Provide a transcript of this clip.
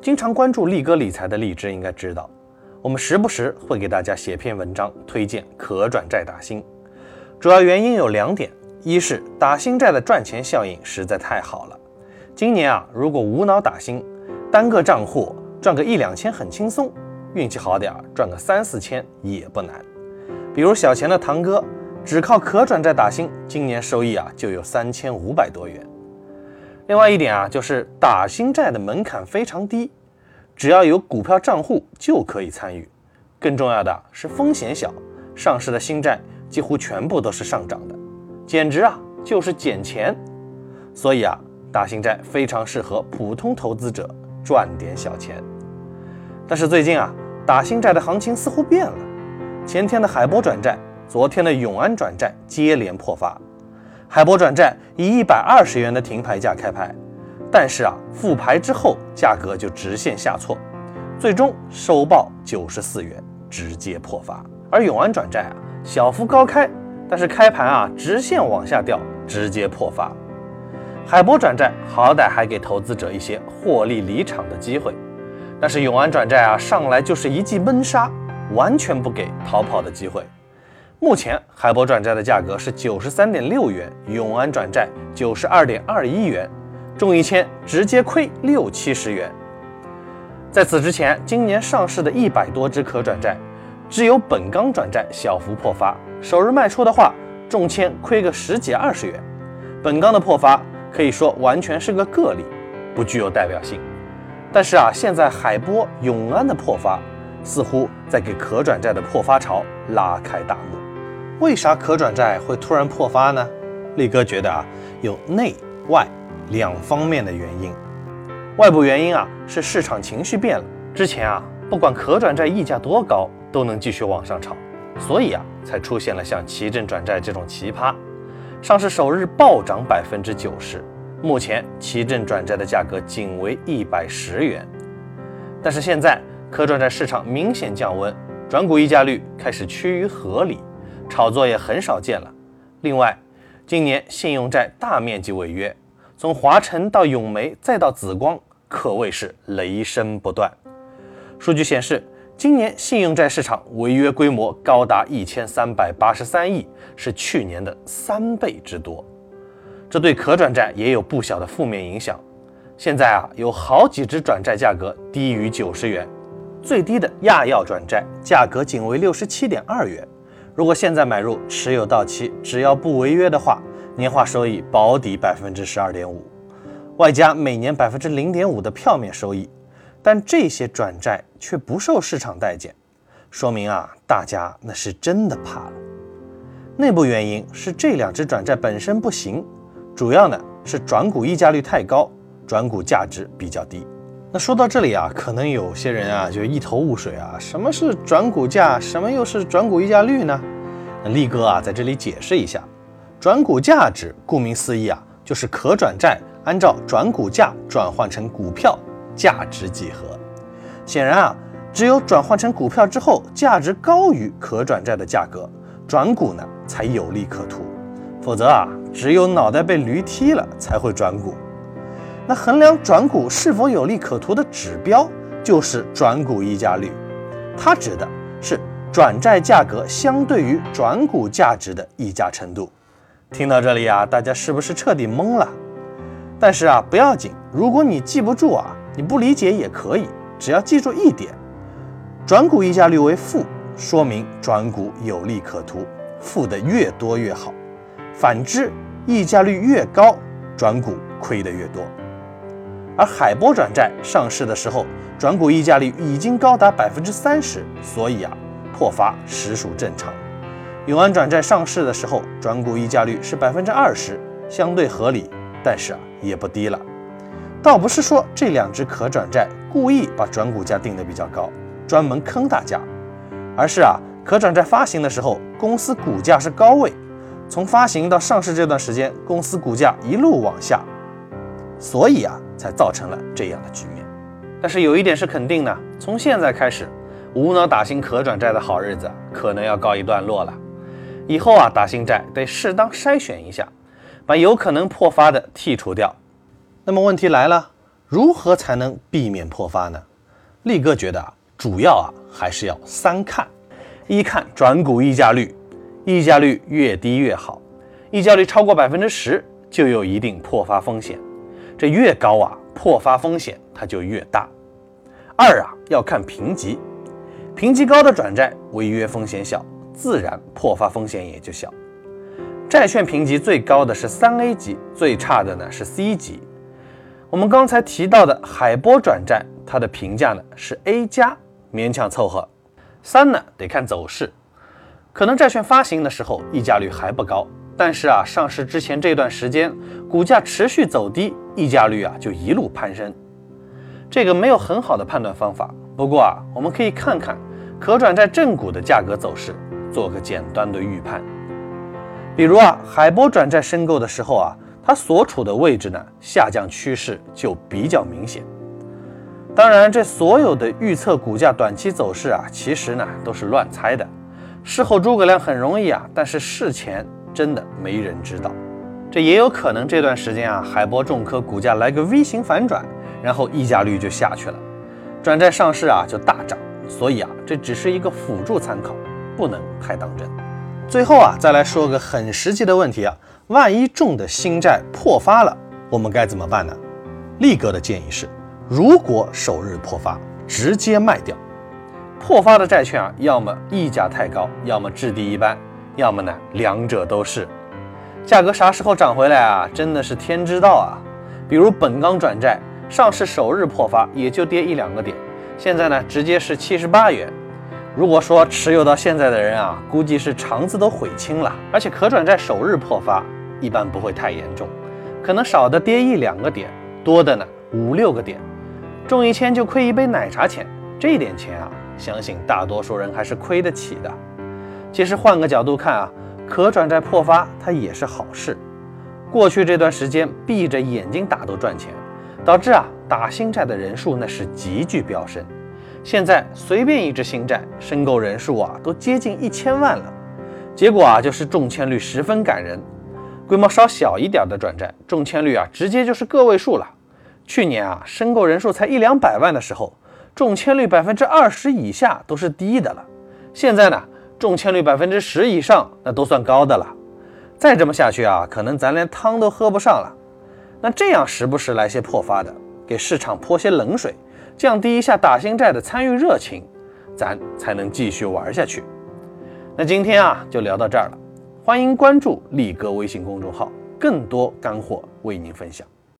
经常关注力哥理财的荔枝应该知道，我们时不时会给大家写篇文章推荐可转债打新，主要原因有两点：一是打新债的赚钱效应实在太好了，今年啊，如果无脑打新，单个账户赚个一两千很轻松，运气好点儿赚个三四千也不难。比如小钱的堂哥，只靠可转债打新，今年收益啊就有三千五百多元。另外一点啊，就是打新债的门槛非常低，只要有股票账户就可以参与。更重要的是风险小，上市的新债几乎全部都是上涨的，简直啊就是捡钱。所以啊，打新债非常适合普通投资者赚点小钱。但是最近啊，打新债的行情似乎变了。前天的海波转债，昨天的永安转债接连破发。海博转债以一百二十元的停牌价开牌，但是啊，复牌之后价格就直线下挫，最终收报九十四元，直接破发。而永安转债啊，小幅高开，但是开盘啊直线往下掉，直接破发。海博转债好歹还给投资者一些获利离场的机会，但是永安转债啊上来就是一记闷杀，完全不给逃跑的机会。目前海博转债的价格是九十三点六元，永安转债九十二点二一元，中一千直接亏六七十元。在此之前，今年上市的一百多只可转债，只有本钢转债小幅破发，首日卖出的话，中签亏个十几二十元。本钢的破发可以说完全是个个例，不具有代表性。但是啊，现在海波、永安的破发，似乎在给可转债的破发潮拉开大幕。为啥可转债会突然破发呢？力哥觉得啊，有内外两方面的原因。外部原因啊，是市场情绪变了。之前啊，不管可转债溢价多高，都能继续往上炒，所以啊，才出现了像奇正转债这种奇葩，上市首日暴涨百分之九十。目前奇正转债的价格仅为一百十元，但是现在可转债市场明显降温，转股溢价率开始趋于合理。炒作也很少见了。另外，今年信用债大面积违约，从华晨到永煤再到紫光，可谓是雷声不断。数据显示，今年信用债市场违约规模高达一千三百八十三亿，是去年的三倍之多。这对可转债也有不小的负面影响。现在啊，有好几只转债价格低于九十元，最低的亚药转债价格仅为六十七点二元。如果现在买入，持有到期，只要不违约的话，年化收益保底百分之十二点五，外加每年百分之零点五的票面收益。但这些转债却不受市场待见，说明啊，大家那是真的怕了。内部原因是这两只转债本身不行，主要呢是转股溢价率太高，转股价值比较低。那说到这里啊，可能有些人啊就一头雾水啊，什么是转股价，什么又是转股溢价率呢？那力哥啊在这里解释一下，转股价值顾名思义啊，就是可转债按照转股价转换成股票，价值几何。显然啊，只有转换成股票之后，价值高于可转债的价格，转股呢才有利可图，否则啊，只有脑袋被驴踢了才会转股。那衡量转股是否有利可图的指标就是转股溢价率，它指的是转债价格相对于转股价值的溢价程度。听到这里啊，大家是不是彻底懵了？但是啊，不要紧，如果你记不住啊，你不理解也可以，只要记住一点：转股溢价率为负，说明转股有利可图，负的越多越好；反之，溢价率越高，转股亏的越多。而海波转债上市的时候，转股溢价率已经高达百分之三十，所以啊，破发实属正常。永安转债上市的时候，转股溢价率是百分之二十，相对合理，但是啊，也不低了。倒不是说这两只可转债故意把转股价定得比较高，专门坑大家，而是啊，可转债发行的时候，公司股价是高位，从发行到上市这段时间，公司股价一路往下，所以啊。才造成了这样的局面，但是有一点是肯定的，从现在开始，无脑打新可转债的好日子可能要告一段落了。以后啊，打新债得适当筛选一下，把有可能破发的剔除掉。那么问题来了，如何才能避免破发呢？力哥觉得啊，主要啊还是要三看：一看转股溢价率，溢价率越低越好，溢价率超过百分之十就有一定破发风险，这越高啊，破发风险它就越大。二啊要看评级，评级高的转债违约风险小，自然破发风险也就小。债券评级最高的是三 A 级，最差的呢是 C 级。我们刚才提到的海波转债，它的评价呢是 A 加，勉强凑合。三呢得看走势，可能债券发行的时候溢价率还不高，但是啊上市之前这段时间股价持续走低，溢价率啊就一路攀升。这个没有很好的判断方法，不过啊我们可以看看可转债正股的价格走势，做个简单的预判。比如啊，海波转债申购的时候啊，它所处的位置呢，下降趋势就比较明显。当然，这所有的预测股价短期走势啊，其实呢都是乱猜的。事后诸葛亮很容易啊，但是事前真的没人知道。这也有可能这段时间啊，海博重科股价来个 V 型反转，然后溢价率就下去了，转债上市啊就大涨。所以啊，这只是一个辅助参考，不能太当真。最后啊，再来说个很实际的问题啊，万一重的新债破发了，我们该怎么办呢？力哥的建议是，如果首日破发，直接卖掉。破发的债券啊，要么溢价太高，要么质地一般，要么呢两者都是。价格啥时候涨回来啊？真的是天知道啊。比如本钢转债上市首日破发，也就跌一两个点，现在呢直接是七十八元。如果说持有到现在的人啊，估计是肠子都悔青了。而且可转债首日破发一般不会太严重，可能少的跌一两个点，多的呢五六个点，中一千就亏一杯奶茶钱。这点钱啊，相信大多数人还是亏得起的。其实换个角度看啊，可转债破发它也是好事。过去这段时间闭着眼睛打都赚钱，导致啊打新债的人数那是急剧飙升。现在随便一只新债申购人数啊，都接近一千万了。结果啊，就是中签率十分感人。规模稍小一点的转债，中签率啊，直接就是个位数了。去年啊，申购人数才一两百万的时候，中签率百分之二十以下都是低的了。现在呢，中签率百分之十以上，那都算高的了。再这么下去啊，可能咱连汤都喝不上了。那这样时不时来些破发的，给市场泼些冷水。降低一下打新债的参与热情，咱才能继续玩下去。那今天啊，就聊到这儿了。欢迎关注力哥微信公众号，更多干货为您分享。